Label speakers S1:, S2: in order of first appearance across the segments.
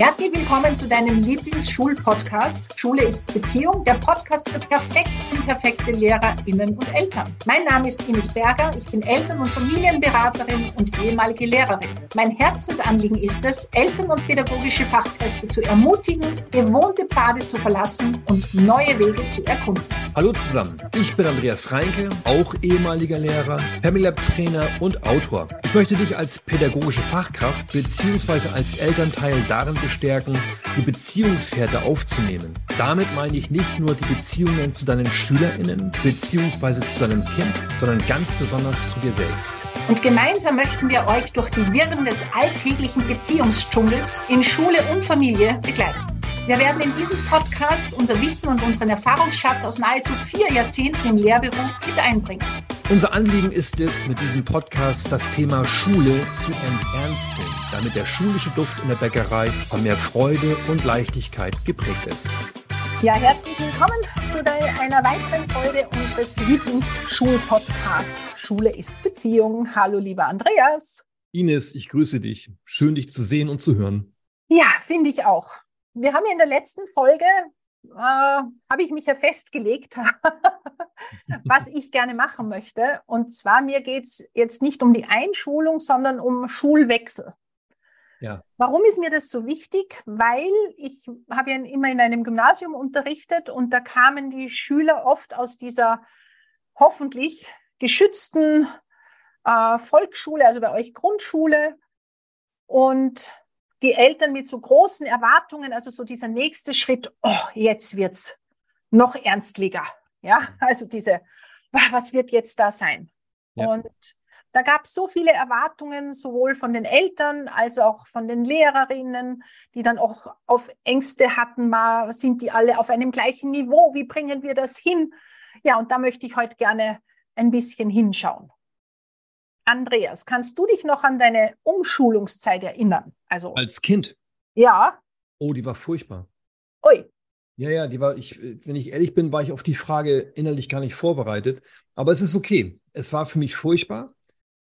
S1: Herzlich willkommen zu deinem Lieblingsschulpodcast. Schule ist Beziehung, der Podcast für perfekt und perfekte LehrerInnen und Eltern. Mein Name ist Ines Berger, ich bin Eltern- und Familienberaterin und ehemalige Lehrerin. Mein Herzensanliegen ist es, Eltern und pädagogische Fachkräfte zu ermutigen, gewohnte Pfade zu verlassen und neue Wege zu erkunden.
S2: Hallo zusammen, ich bin Andreas Reinke, auch ehemaliger Lehrer, Family Lab Trainer und Autor. Ich möchte dich als pädagogische Fachkraft bzw. als Elternteil darin bestärken, die Beziehungsfährte aufzunehmen. Damit meine ich nicht nur die Beziehungen zu deinen SchülerInnen bzw. zu deinem Kind, sondern ganz besonders zu dir selbst.
S1: Und gemeinsam möchten wir euch durch die Wirren des alltäglichen Beziehungsdschungels in Schule und Familie begleiten. Wir werden in diesem Podcast unser Wissen und unseren Erfahrungsschatz aus nahezu vier Jahrzehnten im Lehrberuf mit einbringen.
S2: Unser Anliegen ist es, mit diesem Podcast das Thema Schule zu enternsten, damit der schulische Duft in der Bäckerei von mehr Freude und Leichtigkeit geprägt ist.
S1: Ja, herzlich willkommen zu einer weiteren Folge unseres Lieblingsschulpodcasts Schule ist Beziehung. Hallo, lieber Andreas.
S2: Ines, ich grüße dich. Schön, dich zu sehen und zu hören.
S1: Ja, finde ich auch. Wir haben in der letzten Folge äh, habe ich mich ja festgelegt, was ich gerne machen möchte. Und zwar mir geht es jetzt nicht um die Einschulung, sondern um Schulwechsel. Ja. Warum ist mir das so wichtig? Weil ich habe ja immer in einem Gymnasium unterrichtet und da kamen die Schüler oft aus dieser hoffentlich geschützten äh, Volksschule, also bei euch Grundschule. Und die Eltern mit so großen Erwartungen, also so dieser nächste Schritt, oh, jetzt wird's noch ernstlicher. Ja, also diese, was wird jetzt da sein? Ja. Und da gab es so viele Erwartungen, sowohl von den Eltern als auch von den Lehrerinnen, die dann auch auf Ängste hatten, mal sind die alle auf einem gleichen Niveau, wie bringen wir das hin? Ja, und da möchte ich heute gerne ein bisschen hinschauen. Andreas, kannst du dich noch an deine Umschulungszeit erinnern?
S2: Also als Kind?
S1: Ja.
S2: Oh, die war furchtbar.
S1: Ui.
S2: Ja, ja, die war, ich, wenn ich ehrlich bin, war ich auf die Frage innerlich gar nicht vorbereitet. Aber es ist okay. Es war für mich furchtbar.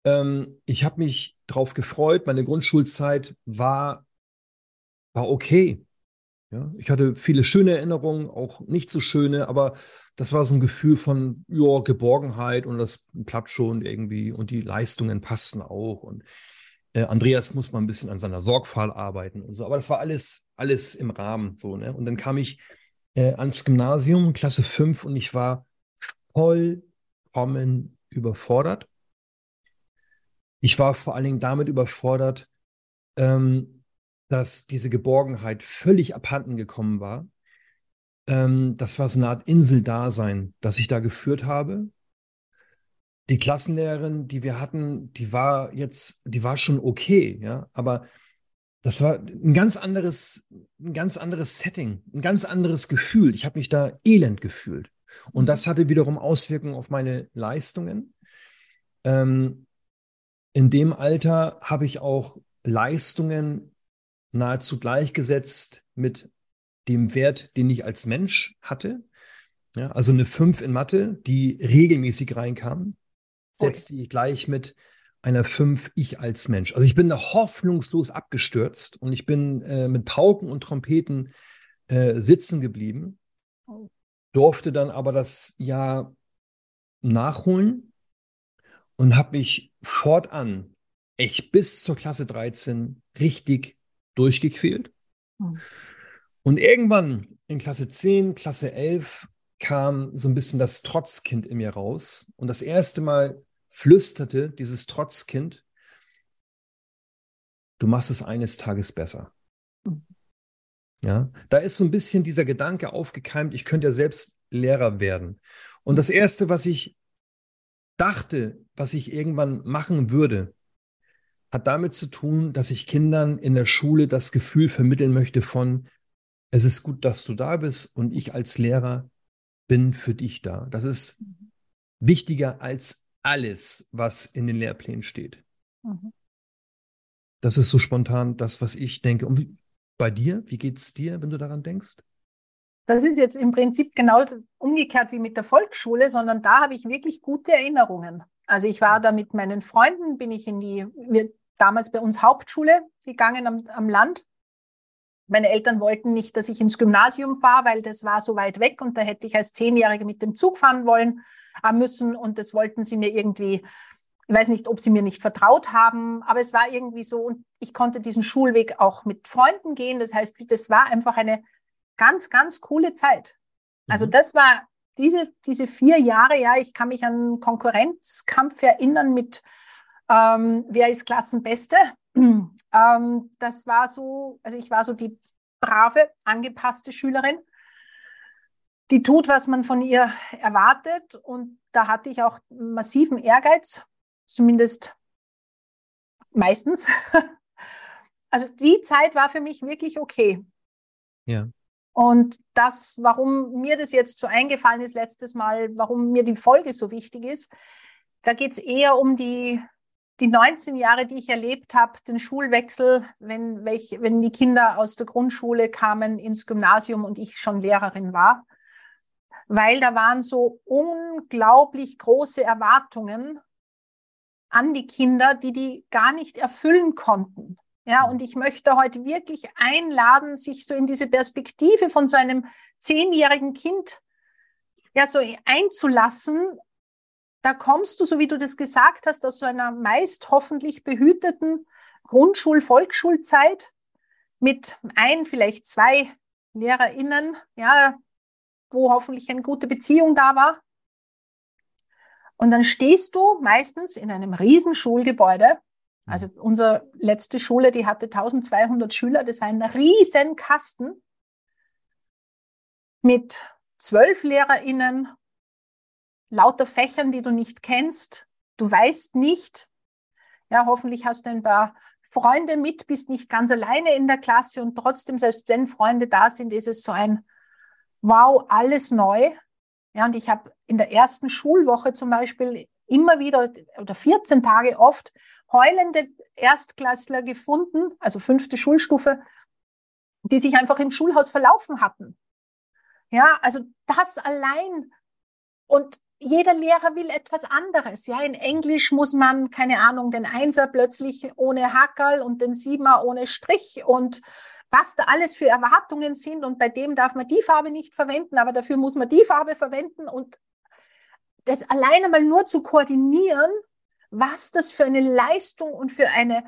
S2: Ähm, ich habe mich darauf gefreut. Meine Grundschulzeit war, war okay. Ja, ich hatte viele schöne Erinnerungen, auch nicht so schöne, aber das war so ein Gefühl von ja, Geborgenheit und das klappt schon irgendwie und die Leistungen passten auch. Und äh, Andreas muss mal ein bisschen an seiner Sorgfalt arbeiten und so. Aber das war alles, alles im Rahmen so. Ne? Und dann kam ich äh, ans Gymnasium, Klasse 5, und ich war vollkommen überfordert. Ich war vor allen Dingen damit überfordert, ähm, dass diese Geborgenheit völlig abhanden gekommen war. Ähm, das war so eine Art Inseldasein, das ich da geführt habe. Die Klassenlehrerin, die wir hatten, die war jetzt, die war schon okay, ja, aber das war ein ganz anderes, ein ganz anderes Setting, ein ganz anderes Gefühl. Ich habe mich da elend gefühlt. Und das hatte wiederum Auswirkungen auf meine Leistungen. Ähm, in dem Alter habe ich auch Leistungen nahezu gleichgesetzt mit dem Wert, den ich als Mensch hatte. Ja, also eine 5 in Mathe, die regelmäßig reinkam, setzte ich gleich mit einer 5 ich als Mensch. Also ich bin da hoffnungslos abgestürzt und ich bin äh, mit Pauken und Trompeten äh, sitzen geblieben, oh. durfte dann aber das Jahr nachholen und habe mich fortan echt bis zur Klasse 13 richtig durchgequält. Mhm. Und irgendwann in Klasse 10, Klasse 11 kam so ein bisschen das Trotzkind in mir raus. Und das erste Mal flüsterte dieses Trotzkind, du machst es eines Tages besser. Mhm. Ja, da ist so ein bisschen dieser Gedanke aufgekeimt, ich könnte ja selbst Lehrer werden. Und das erste, was ich dachte, was ich irgendwann machen würde, hat damit zu tun, dass ich Kindern in der Schule das Gefühl vermitteln möchte von, es ist gut, dass du da bist und ich als Lehrer bin für dich da. Das ist wichtiger als alles, was in den Lehrplänen steht. Mhm. Das ist so spontan das, was ich denke. Und wie, bei dir, wie geht es dir, wenn du daran denkst?
S1: Das ist jetzt im Prinzip genau umgekehrt wie mit der Volksschule, sondern da habe ich wirklich gute Erinnerungen. Also ich war da mit meinen Freunden, bin ich in die, wir damals bei uns Hauptschule gegangen am, am Land. Meine Eltern wollten nicht, dass ich ins Gymnasium fahre, weil das war so weit weg und da hätte ich als Zehnjährige mit dem Zug fahren wollen äh, müssen und das wollten sie mir irgendwie, ich weiß nicht, ob sie mir nicht vertraut haben, aber es war irgendwie so und ich konnte diesen Schulweg auch mit Freunden gehen. Das heißt, das war einfach eine ganz, ganz coole Zeit. Also mhm. das war diese, diese vier Jahre, ja, ich kann mich an Konkurrenzkampf erinnern mit ähm, wer ist Klassenbeste. Ähm, das war so, also ich war so die brave, angepasste Schülerin, die tut, was man von ihr erwartet. Und da hatte ich auch massiven Ehrgeiz, zumindest meistens. Also die Zeit war für mich wirklich okay.
S2: Ja.
S1: Und das, warum mir das jetzt so eingefallen ist letztes Mal, warum mir die Folge so wichtig ist, da geht es eher um die die 19 Jahre, die ich erlebt habe, den Schulwechsel, wenn, welch, wenn die Kinder aus der Grundschule kamen ins Gymnasium und ich schon Lehrerin war, weil da waren so unglaublich große Erwartungen an die Kinder, die die gar nicht erfüllen konnten. Ja, und ich möchte heute wirklich einladen, sich so in diese Perspektive von so einem zehnjährigen Kind ja so einzulassen da kommst du, so wie du das gesagt hast, aus so einer meist hoffentlich behüteten Grundschul-, Volksschulzeit mit ein, vielleicht zwei LehrerInnen, ja, wo hoffentlich eine gute Beziehung da war. Und dann stehst du meistens in einem riesen Schulgebäude. Also unsere letzte Schule, die hatte 1200 Schüler. Das war ein riesen Kasten mit zwölf LehrerInnen lauter Fächern, die du nicht kennst. Du weißt nicht, ja, hoffentlich hast du ein paar Freunde mit, bist nicht ganz alleine in der Klasse und trotzdem, selbst wenn Freunde da sind, ist es so ein Wow, alles neu. Ja, und ich habe in der ersten Schulwoche zum Beispiel immer wieder oder 14 Tage oft heulende Erstklässler gefunden, also fünfte Schulstufe, die sich einfach im Schulhaus verlaufen hatten. Ja, also das allein und jeder Lehrer will etwas anderes. Ja, in Englisch muss man, keine Ahnung, den Einser plötzlich ohne Hackerl und den Siebener ohne Strich und was da alles für Erwartungen sind. Und bei dem darf man die Farbe nicht verwenden, aber dafür muss man die Farbe verwenden. Und das alleine mal nur zu koordinieren, was das für eine Leistung und für eine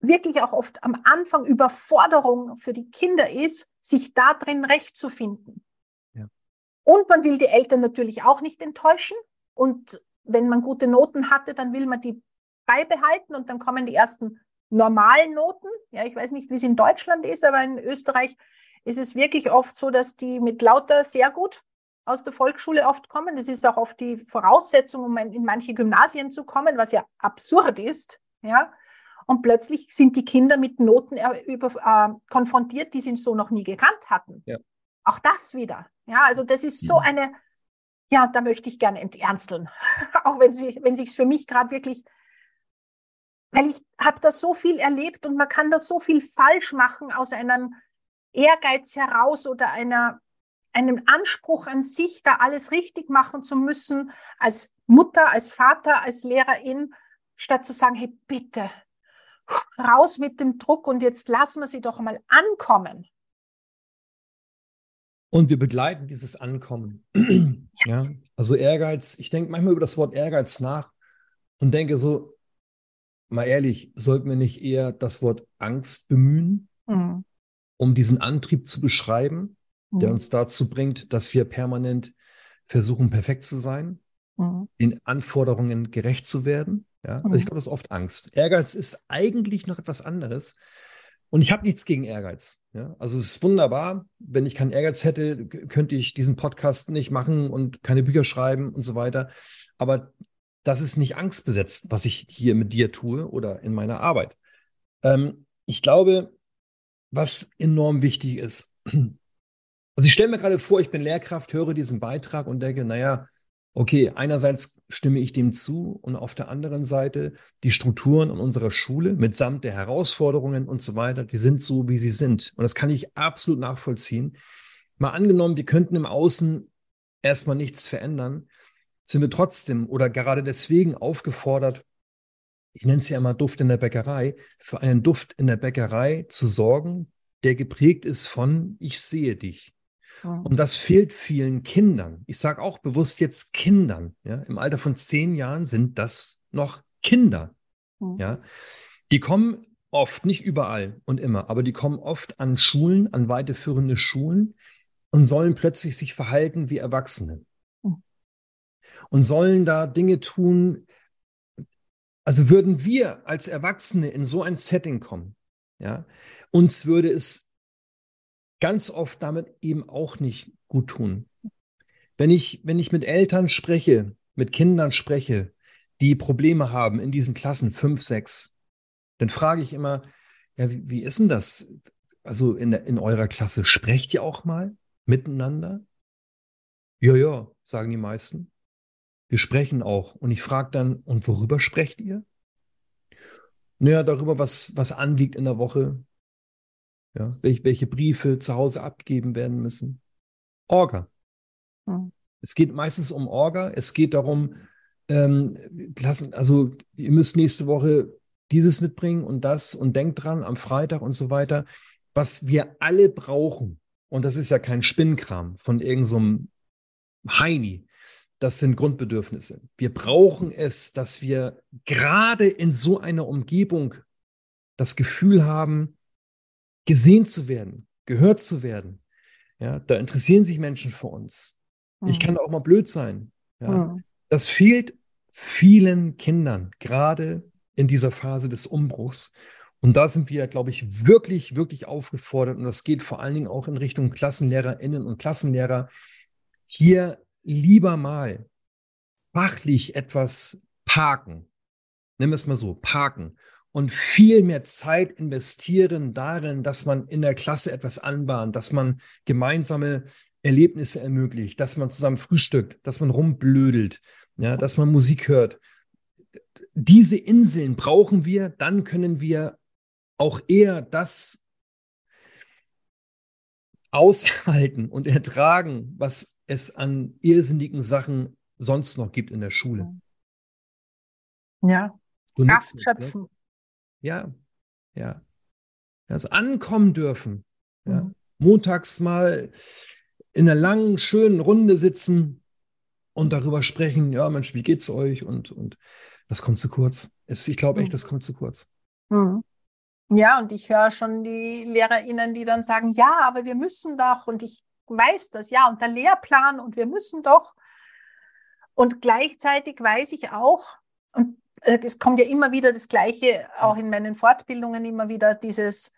S1: wirklich auch oft am Anfang Überforderung für die Kinder ist, sich da drin recht zu finden. Und man will die Eltern natürlich auch nicht enttäuschen. Und wenn man gute Noten hatte, dann will man die beibehalten und dann kommen die ersten normalen Noten. Ja, ich weiß nicht, wie es in Deutschland ist, aber in Österreich ist es wirklich oft so, dass die mit lauter sehr gut aus der Volksschule oft kommen. Das ist auch oft die Voraussetzung, um in manche Gymnasien zu kommen, was ja absurd ist. Ja, und plötzlich sind die Kinder mit Noten äh, über, äh, konfrontiert, die sie so noch nie gekannt hatten. Ja. Auch das wieder. Ja, also das ist so mhm. eine, ja, da möchte ich gerne enternsteln. Auch wenn es wenn sich's für mich gerade wirklich, weil ich habe da so viel erlebt und man kann da so viel falsch machen aus einem Ehrgeiz heraus oder einer, einem Anspruch an sich, da alles richtig machen zu müssen, als Mutter, als Vater, als Lehrerin, statt zu sagen, hey, bitte, raus mit dem Druck und jetzt lassen wir sie doch mal ankommen.
S2: Und wir begleiten dieses Ankommen. ja, also Ehrgeiz, ich denke manchmal über das Wort Ehrgeiz nach und denke so, mal ehrlich, sollten wir nicht eher das Wort Angst bemühen, mhm. um diesen Antrieb zu beschreiben, mhm. der uns dazu bringt, dass wir permanent versuchen, perfekt zu sein, mhm. den Anforderungen gerecht zu werden. Ja, also ich mhm. glaube, das ist oft Angst. Ehrgeiz ist eigentlich noch etwas anderes. Und ich habe nichts gegen Ehrgeiz. Ja? Also es ist wunderbar. Wenn ich keinen Ehrgeiz hätte, könnte ich diesen Podcast nicht machen und keine Bücher schreiben und so weiter. Aber das ist nicht angstbesetzt, was ich hier mit dir tue oder in meiner Arbeit. Ähm, ich glaube, was enorm wichtig ist, also ich stelle mir gerade vor, ich bin Lehrkraft, höre diesen Beitrag und denke, naja, okay, einerseits stimme ich dem zu und auf der anderen Seite die Strukturen in unserer Schule mitsamt der Herausforderungen und so weiter, die sind so, wie sie sind. Und das kann ich absolut nachvollziehen. Mal angenommen, wir könnten im Außen erstmal nichts verändern, sind wir trotzdem oder gerade deswegen aufgefordert, ich nenne es ja immer Duft in der Bäckerei, für einen Duft in der Bäckerei zu sorgen, der geprägt ist von ich sehe dich. Mhm. Und das fehlt vielen Kindern. Ich sage auch bewusst jetzt Kindern. Ja? Im Alter von zehn Jahren sind das noch Kinder. Ja? Die kommen oft, nicht überall und immer, aber die kommen oft an Schulen, an weiterführende Schulen und sollen plötzlich sich verhalten wie Erwachsene. Und sollen da Dinge tun, also würden wir als Erwachsene in so ein Setting kommen, ja, uns würde es ganz oft damit eben auch nicht gut tun. Wenn ich, wenn ich mit Eltern spreche, mit Kindern spreche, die Probleme haben in diesen Klassen 5, 6, dann frage ich immer, ja, wie, wie ist denn das? Also in, in eurer Klasse, sprecht ihr auch mal miteinander? Ja, ja, sagen die meisten. Wir sprechen auch. Und ich frage dann, und worüber sprecht ihr? Naja, darüber, was, was anliegt in der Woche. Ja, welche, welche Briefe zu Hause abgegeben werden müssen. Orga. Hm. Es geht meistens um Orga. Es geht darum, ähm, lassen, also ihr müsst nächste Woche dieses mitbringen und das und denkt dran am Freitag und so weiter. Was wir alle brauchen, und das ist ja kein Spinnkram von irgendeinem so Heini, das sind Grundbedürfnisse. Wir brauchen es, dass wir gerade in so einer Umgebung das Gefühl haben, gesehen zu werden, gehört zu werden. Ja, da interessieren sich Menschen für uns. Mhm. Ich kann auch mal blöd sein. Ja. Mhm. Das fehlt vielen Kindern, gerade in dieser Phase des Umbruchs. Und da sind wir, glaube ich, wirklich, wirklich aufgefordert. Und das geht vor allen Dingen auch in Richtung KlassenlehrerInnen und Klassenlehrer, hier lieber mal fachlich etwas parken. Nimm es mal so, parken. Und viel mehr Zeit investieren darin, dass man in der Klasse etwas anbahnt, dass man gemeinsame Erlebnisse ermöglicht, dass man zusammen frühstückt, dass man rumblödelt, ja, dass man Musik hört. Diese Inseln brauchen wir, dann können wir auch eher das aushalten und ertragen, was es an irrsinnigen Sachen sonst noch gibt in der Schule.
S1: Ja.
S2: Du Kraft schöpfen. Ne? Ja, ja. Also ankommen dürfen. Ja. Mhm. Montags mal in einer langen, schönen Runde sitzen und darüber sprechen, ja, Mensch, wie geht's euch? Und, und das kommt zu kurz. Es, ich glaube echt, mhm. das kommt zu kurz.
S1: Mhm. Ja, und ich höre schon die LehrerInnen, die dann sagen, ja, aber wir müssen doch, und ich weiß das, ja, und der Lehrplan, und wir müssen doch. Und gleichzeitig weiß ich auch, und äh, das kommt ja immer wieder das Gleiche, auch in meinen Fortbildungen immer wieder dieses,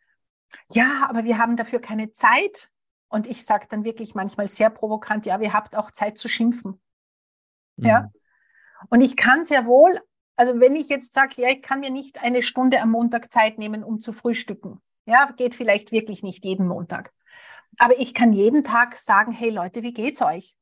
S1: ja, aber wir haben dafür keine Zeit. Und ich sage dann wirklich manchmal sehr provokant, ja, ihr habt auch Zeit zu schimpfen. Mhm. Ja. Und ich kann sehr wohl also wenn ich jetzt sage, ja, ich kann mir nicht eine Stunde am Montag Zeit nehmen, um zu frühstücken. Ja, geht vielleicht wirklich nicht jeden Montag. Aber ich kann jeden Tag sagen, hey Leute, wie geht's euch?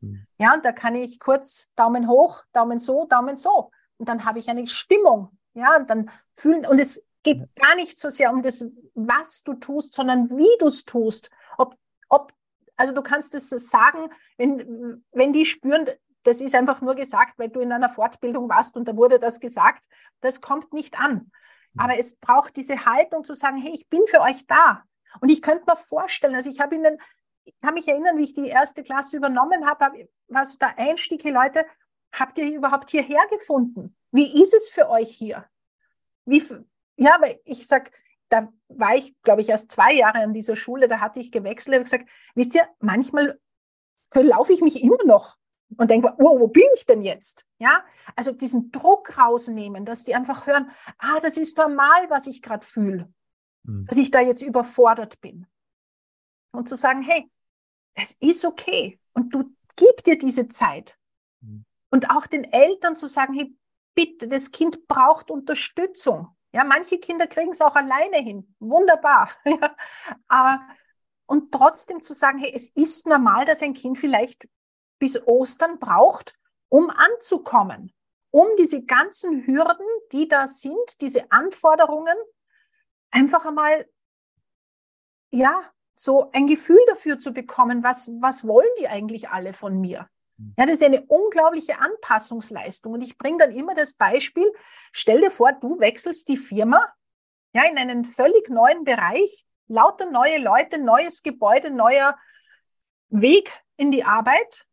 S1: Mhm. Ja, und da kann ich kurz Daumen hoch, Daumen so, Daumen so. Und dann habe ich eine Stimmung. Ja, und dann fühlen, und es geht gar nicht so sehr um das, was du tust, sondern wie du es tust. Ob, ob, also du kannst es sagen, wenn, wenn die spüren, das ist einfach nur gesagt, weil du in einer Fortbildung warst und da wurde das gesagt. Das kommt nicht an. Aber es braucht diese Haltung zu sagen, hey, ich bin für euch da. Und ich könnte mir vorstellen, also ich habe Ihnen, ich kann mich erinnern, wie ich die erste Klasse übernommen habe, war so der Einstieg, hey Leute, habt ihr überhaupt hierher gefunden? Wie ist es für euch hier? Wie, ja, weil ich sage, da war ich, glaube ich, erst zwei Jahre an dieser Schule, da hatte ich gewechselt und gesagt, wisst ihr, manchmal verlaufe ich mich immer noch und denke, wow, wo bin ich denn jetzt? Ja, also diesen Druck rausnehmen, dass die einfach hören, ah, das ist normal, was ich gerade fühle, mhm. dass ich da jetzt überfordert bin. Und zu sagen, hey, es ist okay und du gib dir diese Zeit. Und auch den Eltern zu sagen, hey, bitte, das Kind braucht Unterstützung. Ja, manche Kinder kriegen es auch alleine hin. Wunderbar. Ja, aber, und trotzdem zu sagen, hey, es ist normal, dass ein Kind vielleicht bis Ostern braucht, um anzukommen, um diese ganzen Hürden, die da sind, diese Anforderungen, einfach einmal, ja, so ein Gefühl dafür zu bekommen, was, was wollen die eigentlich alle von mir? Mhm. Ja, das ist eine unglaubliche Anpassungsleistung. Und ich bringe dann immer das Beispiel, stell dir vor, du wechselst die Firma ja, in einen völlig neuen Bereich Lauter neue Leute, neues Gebäude, neuer Weg in die Arbeit.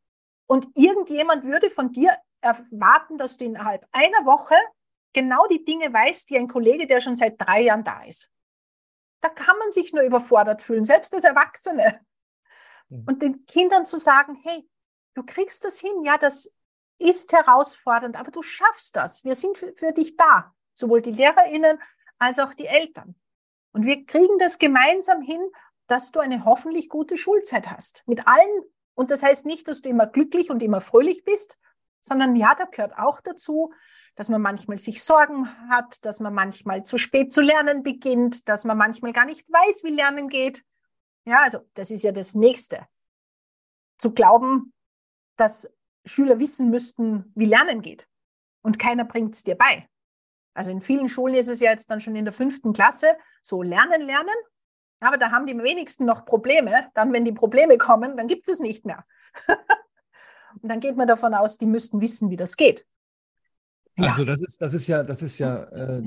S1: Und irgendjemand würde von dir erwarten, dass du innerhalb einer Woche genau die Dinge weißt, die ein Kollege, der schon seit drei Jahren da ist. Da kann man sich nur überfordert fühlen, selbst als Erwachsene. Und den Kindern zu sagen, hey, du kriegst das hin, ja, das ist herausfordernd, aber du schaffst das. Wir sind für, für dich da, sowohl die Lehrerinnen als auch die Eltern. Und wir kriegen das gemeinsam hin, dass du eine hoffentlich gute Schulzeit hast. Mit allen. Und das heißt nicht, dass du immer glücklich und immer fröhlich bist, sondern ja, da gehört auch dazu, dass man manchmal sich Sorgen hat, dass man manchmal zu spät zu lernen beginnt, dass man manchmal gar nicht weiß, wie Lernen geht. Ja, also das ist ja das Nächste. Zu glauben, dass Schüler wissen müssten, wie Lernen geht. Und keiner bringt es dir bei. Also in vielen Schulen ist es ja jetzt dann schon in der fünften Klasse so Lernen, Lernen. Aber da haben die wenigsten noch Probleme. Dann, wenn die Probleme kommen, dann gibt es es nicht mehr. Und dann geht man davon aus, die müssten wissen, wie das geht.
S2: Ja. Also das ist, das ist ja, das ist ja äh,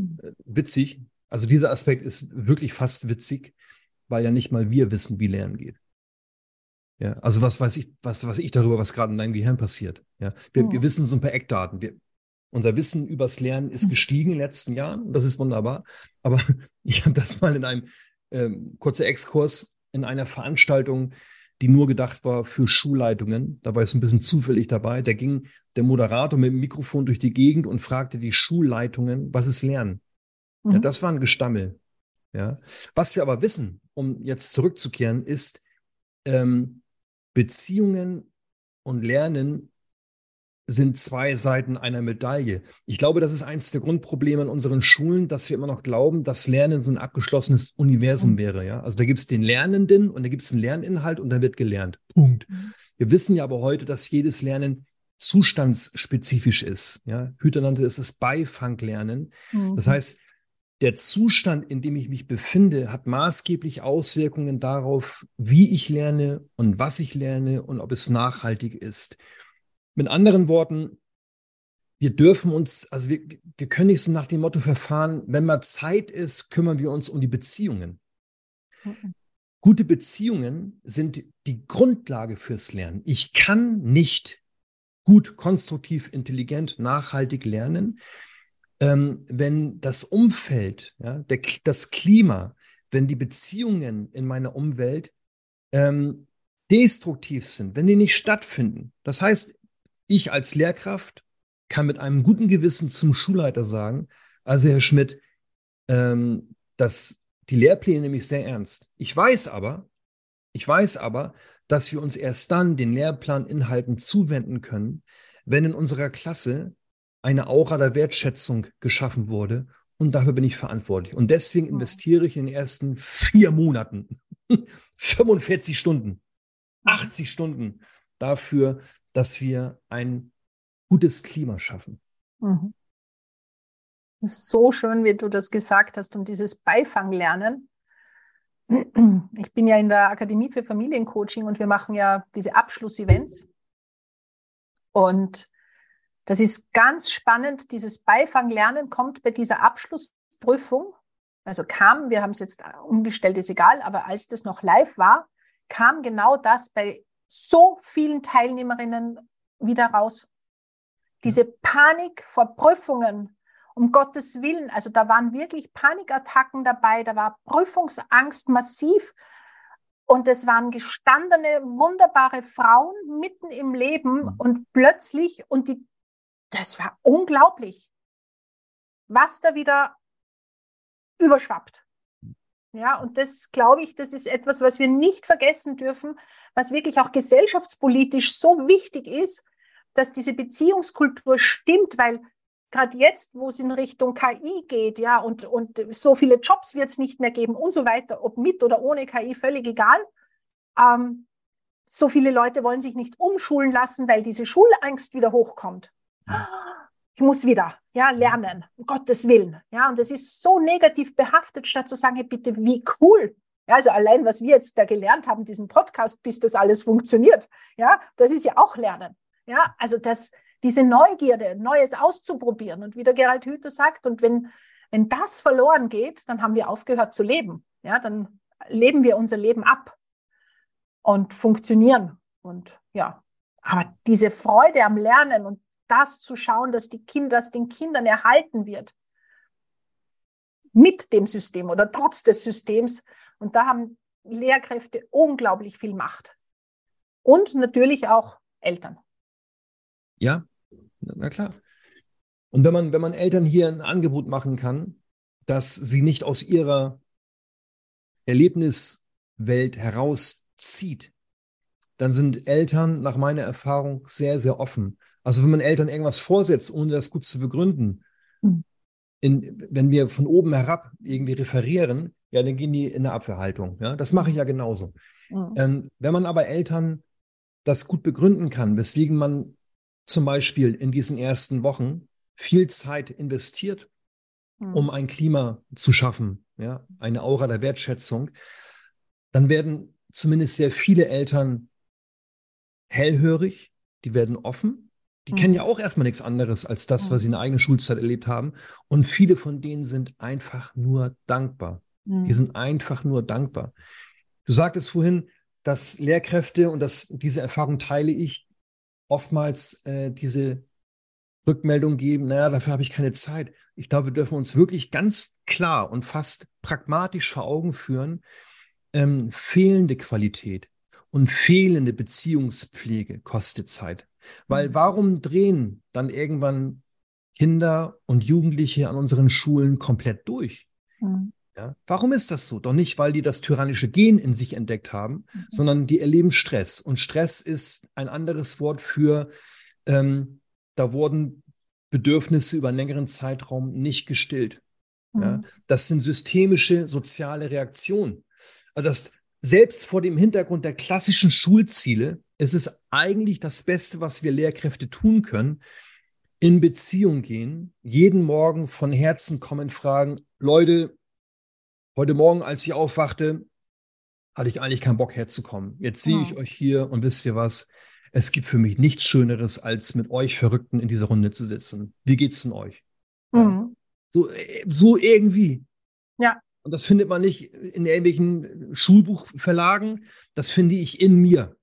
S2: witzig. Also dieser Aspekt ist wirklich fast witzig, weil ja nicht mal wir wissen, wie Lernen geht. Ja, also was weiß ich, was, was ich darüber, was gerade in deinem Gehirn passiert. Ja, wir, oh. wir wissen so ein paar Eckdaten. Wir, unser Wissen übers Lernen ist hm. gestiegen in den letzten Jahren und das ist wunderbar. Aber ich habe das mal in einem ähm, kurzer Exkurs in einer Veranstaltung, die nur gedacht war für Schulleitungen. Da war es ein bisschen zufällig dabei. Da ging der Moderator mit dem Mikrofon durch die Gegend und fragte die Schulleitungen, was ist Lernen? Mhm. Ja, das war ein Gestammel. Ja. Was wir aber wissen, um jetzt zurückzukehren, ist, ähm, Beziehungen und Lernen sind zwei Seiten einer Medaille. Ich glaube, das ist eines der Grundprobleme an unseren Schulen, dass wir immer noch glauben, dass Lernen so ein abgeschlossenes Universum wäre. Ja? Also da gibt es den Lernenden und da gibt es einen Lerninhalt und da wird gelernt. Punkt. Mhm. Wir wissen ja aber heute, dass jedes Lernen zustandsspezifisch ist. Ja? Hüter nannte es das Beifanglernen. Mhm. Das heißt, der Zustand, in dem ich mich befinde, hat maßgeblich Auswirkungen darauf, wie ich lerne und was ich lerne und ob es nachhaltig ist. Mit anderen Worten, wir dürfen uns, also wir, wir können nicht so nach dem Motto verfahren, wenn mal Zeit ist, kümmern wir uns um die Beziehungen. Mhm. Gute Beziehungen sind die Grundlage fürs Lernen. Ich kann nicht gut, konstruktiv, intelligent, nachhaltig lernen, ähm, wenn das Umfeld, ja, der, das Klima, wenn die Beziehungen in meiner Umwelt ähm, destruktiv sind, wenn die nicht stattfinden. Das heißt, ich als Lehrkraft kann mit einem guten Gewissen zum Schulleiter sagen, also Herr Schmidt, ähm, dass die Lehrpläne nämlich sehr ernst. Ich weiß aber, ich weiß aber, dass wir uns erst dann den Lehrplaninhalten zuwenden können, wenn in unserer Klasse eine Aura der Wertschätzung geschaffen wurde. Und dafür bin ich verantwortlich. Und deswegen investiere ich in den ersten vier Monaten 45 Stunden, 80 Stunden dafür, dass wir ein gutes Klima schaffen. Mhm.
S1: Das ist so schön, wie du das gesagt hast und dieses Beifanglernen. Ich bin ja in der Akademie für Familiencoaching und wir machen ja diese Abschlussevents. Und das ist ganz spannend. Dieses Beifanglernen kommt bei dieser Abschlussprüfung, also kam, wir haben es jetzt umgestellt, ist egal, aber als das noch live war, kam genau das bei so vielen Teilnehmerinnen wieder raus. Diese Panik vor Prüfungen, um Gottes Willen, also da waren wirklich Panikattacken dabei, da war Prüfungsangst massiv. Und es waren gestandene, wunderbare Frauen mitten im Leben mhm. und plötzlich, und die, das war unglaublich, was da wieder überschwappt. Ja, und das glaube ich, das ist etwas, was wir nicht vergessen dürfen, was wirklich auch gesellschaftspolitisch so wichtig ist, dass diese Beziehungskultur stimmt, weil gerade jetzt, wo es in Richtung KI geht, ja, und, und so viele Jobs wird es nicht mehr geben und so weiter, ob mit oder ohne KI, völlig egal. Ähm, so viele Leute wollen sich nicht umschulen lassen, weil diese Schulangst wieder hochkommt. Ich muss wieder, ja, lernen, um Gottes Willen. Ja, und es ist so negativ behaftet, statt zu sagen, hey, bitte, wie cool. Ja, also allein, was wir jetzt da gelernt haben, diesen Podcast, bis das alles funktioniert. Ja, das ist ja auch Lernen. Ja, also das, diese Neugierde, Neues auszuprobieren. Und wie der Gerald Hüther sagt, und wenn, wenn das verloren geht, dann haben wir aufgehört zu leben. Ja, dann leben wir unser Leben ab und funktionieren. Und ja, aber diese Freude am Lernen und das zu schauen, dass die Kinder, dass den Kindern erhalten wird mit dem System oder trotz des Systems. Und da haben Lehrkräfte unglaublich viel Macht. Und natürlich auch Eltern.
S2: Ja, na klar. Und wenn man, wenn man Eltern hier ein Angebot machen kann, dass sie nicht aus ihrer Erlebniswelt herauszieht, dann sind Eltern nach meiner Erfahrung sehr, sehr offen. Also wenn man Eltern irgendwas vorsetzt, ohne das gut zu begründen, mhm. in, wenn wir von oben herab irgendwie referieren, ja, dann gehen die in eine Abwehrhaltung. Ja, das mache ich ja genauso. Mhm. Ähm, wenn man aber Eltern das gut begründen kann, weswegen man zum Beispiel in diesen ersten Wochen viel Zeit investiert, mhm. um ein Klima zu schaffen, ja, eine Aura der Wertschätzung, dann werden zumindest sehr viele Eltern hellhörig, die werden offen. Die mhm. kennen ja auch erstmal nichts anderes als das, was sie in der eigenen Schulzeit erlebt haben. Und viele von denen sind einfach nur dankbar. Mhm. Die sind einfach nur dankbar. Du sagtest vorhin, dass Lehrkräfte, und das, diese Erfahrung teile ich, oftmals äh, diese Rückmeldung geben, naja, dafür habe ich keine Zeit. Ich glaube, wir dürfen uns wirklich ganz klar und fast pragmatisch vor Augen führen, ähm, fehlende Qualität, und fehlende Beziehungspflege kostet Zeit. Weil mhm. warum drehen dann irgendwann Kinder und Jugendliche an unseren Schulen komplett durch? Mhm. Ja, warum ist das so? Doch nicht, weil die das tyrannische Gen in sich entdeckt haben, mhm. sondern die erleben Stress. Und Stress ist ein anderes Wort für, ähm, da wurden Bedürfnisse über einen längeren Zeitraum nicht gestillt. Ja, mhm. das sind systemische soziale Reaktionen. Also das, selbst vor dem Hintergrund der klassischen Schulziele ist es eigentlich das Beste, was wir Lehrkräfte tun können, in Beziehung gehen, jeden Morgen von Herzen kommen, fragen, Leute, heute Morgen, als ich aufwachte, hatte ich eigentlich keinen Bock herzukommen. Jetzt sehe ich euch hier und wisst ihr was? Es gibt für mich nichts Schöneres, als mit euch Verrückten in dieser Runde zu sitzen. Wie geht's denn euch? Mhm. So, äh, so irgendwie.
S1: Ja.
S2: Und das findet man nicht in irgendwelchen Schulbuchverlagen, das finde ich in mir,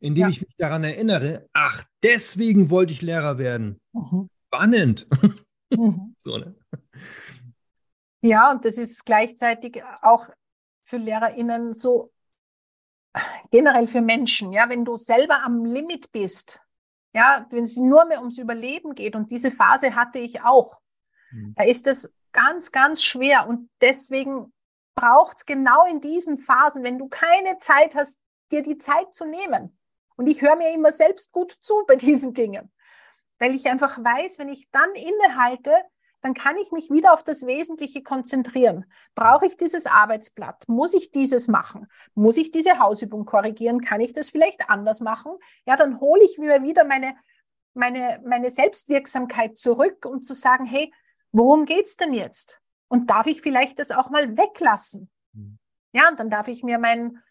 S2: indem ja. ich mich daran erinnere, ach, deswegen wollte ich Lehrer werden. Mhm. Spannend. Mhm. so, ne?
S1: Ja, und das ist gleichzeitig auch für LehrerInnen so generell für Menschen, ja, wenn du selber am Limit bist, ja, wenn es nur mehr ums Überleben geht, und diese Phase hatte ich auch, mhm. da ist es ganz, ganz schwer. Und deswegen braucht es genau in diesen Phasen, wenn du keine Zeit hast, dir die Zeit zu nehmen. Und ich höre mir immer selbst gut zu bei diesen Dingen, weil ich einfach weiß, wenn ich dann innehalte, dann kann ich mich wieder auf das Wesentliche konzentrieren. Brauche ich dieses Arbeitsblatt? Muss ich dieses machen? Muss ich diese Hausübung korrigieren? Kann ich das vielleicht anders machen? Ja, dann hole ich mir wieder meine, meine, meine Selbstwirksamkeit zurück, um zu sagen, hey, worum geht's denn jetzt? Und darf ich vielleicht das auch mal weglassen? Mhm. Ja, und dann darf ich mir mein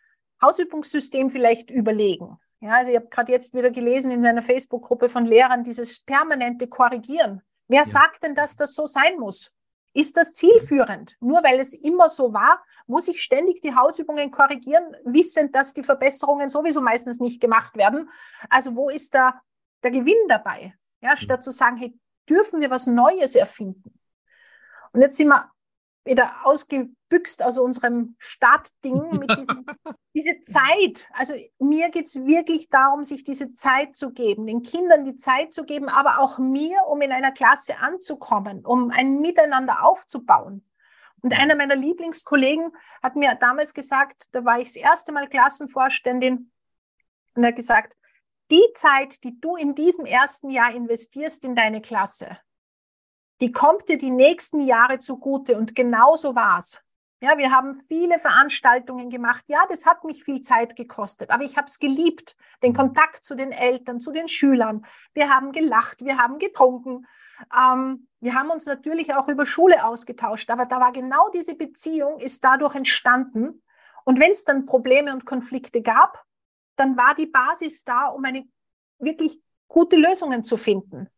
S1: Hausübungssystem vielleicht überlegen. Ja, also ich habe gerade jetzt wieder gelesen in seiner Facebook-Gruppe von Lehrern dieses permanente Korrigieren. Wer ja. sagt denn, dass das so sein muss? Ist das zielführend? Nur weil es immer so war, muss ich ständig die Hausübungen korrigieren, wissend, dass die Verbesserungen sowieso meistens nicht gemacht werden. Also wo ist da der Gewinn dabei? Ja, statt zu sagen, hey, dürfen wir was Neues erfinden. Und jetzt sind wir wieder ausgebüxt aus unserem Startding mit diesem, diese Zeit. Also mir geht es wirklich darum, sich diese Zeit zu geben, den Kindern die Zeit zu geben, aber auch mir, um in einer Klasse anzukommen, um ein Miteinander aufzubauen. Und einer meiner Lieblingskollegen hat mir damals gesagt, da war ich das erste Mal Klassenvorständin, und er hat gesagt, die Zeit, die du in diesem ersten Jahr investierst in deine Klasse, die kommt dir die nächsten Jahre zugute. Und genau so war's. Ja, wir haben viele Veranstaltungen gemacht. Ja, das hat mich viel Zeit gekostet, aber ich habe es geliebt, den mhm. Kontakt zu den Eltern, zu den Schülern. Wir haben gelacht, wir haben getrunken. Ähm, wir haben uns natürlich auch über Schule ausgetauscht, aber da war genau diese Beziehung, ist dadurch entstanden. Und wenn es dann Probleme und Konflikte gab, dann war die Basis da, um eine wirklich gute Lösungen zu finden,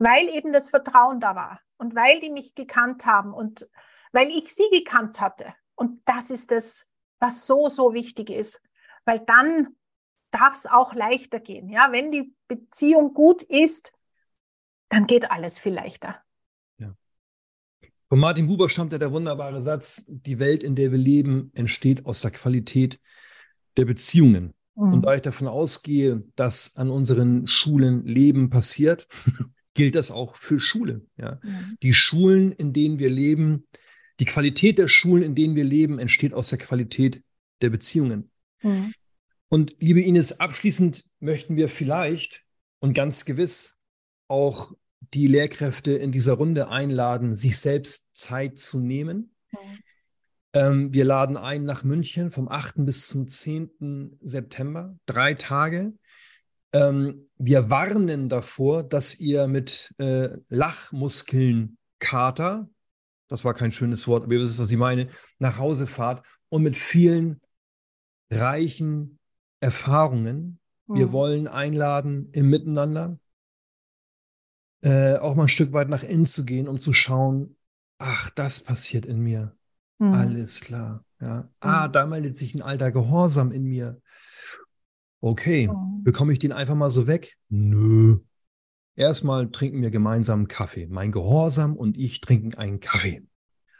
S1: weil eben das Vertrauen da war und weil die mich gekannt haben und weil ich sie gekannt hatte. Und das ist das was so, so wichtig ist, weil dann darf es auch leichter gehen. Ja, wenn die Beziehung gut ist, dann geht alles viel leichter.
S2: Ja. Von Martin Buber stammt ja der wunderbare Satz, die Welt, in der wir leben, entsteht aus der Qualität der Beziehungen. Mhm. Und da ich davon ausgehe, dass an unseren Schulen Leben passiert, gilt das auch für Schule. Ja. Mhm. Die Schulen, in denen wir leben, die Qualität der Schulen, in denen wir leben, entsteht aus der Qualität der Beziehungen. Mhm. Und liebe Ines, abschließend möchten wir vielleicht und ganz gewiss auch die Lehrkräfte in dieser Runde einladen, sich selbst Zeit zu nehmen. Mhm. Ähm, wir laden ein nach München vom 8. bis zum 10. September, drei Tage. Ähm, wir warnen davor, dass ihr mit äh, Lachmuskelnkater, das war kein schönes Wort, aber ihr wisst, was ich meine, nach Hause fahrt und mit vielen reichen Erfahrungen. Mhm. Wir wollen einladen, im Miteinander äh, auch mal ein Stück weit nach innen zu gehen, um zu schauen, ach, das passiert in mir. Mhm. Alles klar. Ja. Ah, da meldet sich ein alter Gehorsam in mir. Okay, bekomme ich den einfach mal so weg? Nö. Erstmal trinken wir gemeinsam einen Kaffee. Mein Gehorsam und ich trinken einen Kaffee.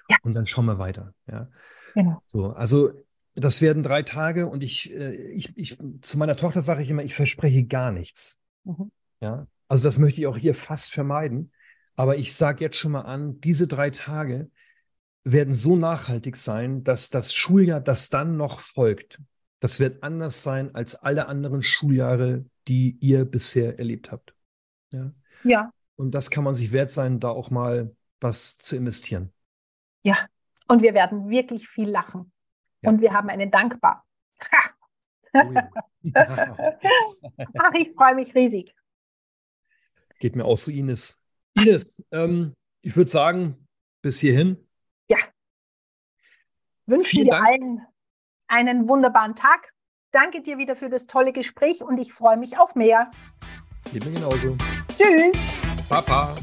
S2: Ja. Und dann schauen wir weiter. Ja. Genau. So, also das werden drei Tage und ich, äh, ich, ich zu meiner Tochter sage ich immer, ich verspreche gar nichts. Mhm. Ja, also das möchte ich auch hier fast vermeiden. Aber ich sage jetzt schon mal an, diese drei Tage werden so nachhaltig sein, dass das Schuljahr, das dann noch folgt, das wird anders sein als alle anderen Schuljahre, die ihr bisher erlebt habt. Ja. ja. Und das kann man sich wert sein, da auch mal was zu investieren.
S1: Ja. Und wir werden wirklich viel lachen. Ja. Und wir haben eine dankbar. Oh ja. Ach, ich freue mich riesig.
S2: Geht mir auch so, Ines. Ines, ähm, ich würde sagen, bis hierhin.
S1: Ja. Wünschen Vielen wir Dank. allen einen wunderbaren Tag. Danke dir wieder für das tolle Gespräch und ich freue mich auf mehr.
S2: Geht mir genauso.
S1: Tschüss.
S2: Papa.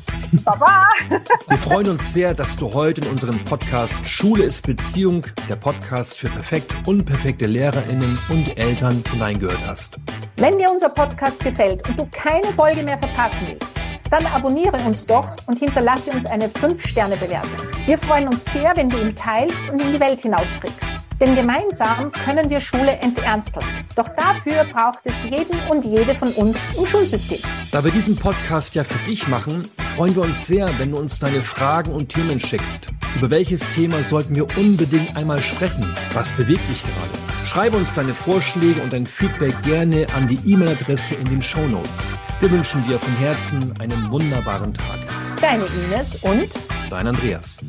S1: Baba.
S2: Wir freuen uns sehr, dass du heute in unserem Podcast Schule ist Beziehung, der Podcast für perfekt unperfekte LehrerInnen und Eltern hineingehört hast.
S1: Wenn dir unser Podcast gefällt und du keine Folge mehr verpassen willst, dann abonniere uns doch und hinterlasse uns eine 5-Sterne-Bewertung. Wir freuen uns sehr, wenn du ihn teilst und in die Welt hinaustrickst. Denn gemeinsam können wir Schule enternsteln. Doch dafür braucht es jeden und jede von uns im Schulsystem.
S2: Da wir diesen Podcast ja für dich machen, freuen wir uns sehr, wenn du uns deine Fragen und Themen schickst. Über welches Thema sollten wir unbedingt einmal sprechen? Was bewegt dich gerade? Schreibe uns deine Vorschläge und dein Feedback gerne an die E-Mail-Adresse in den Show Notes. Wir wünschen dir von Herzen einen wunderbaren Tag.
S1: Deine Ines und
S2: dein Andreas.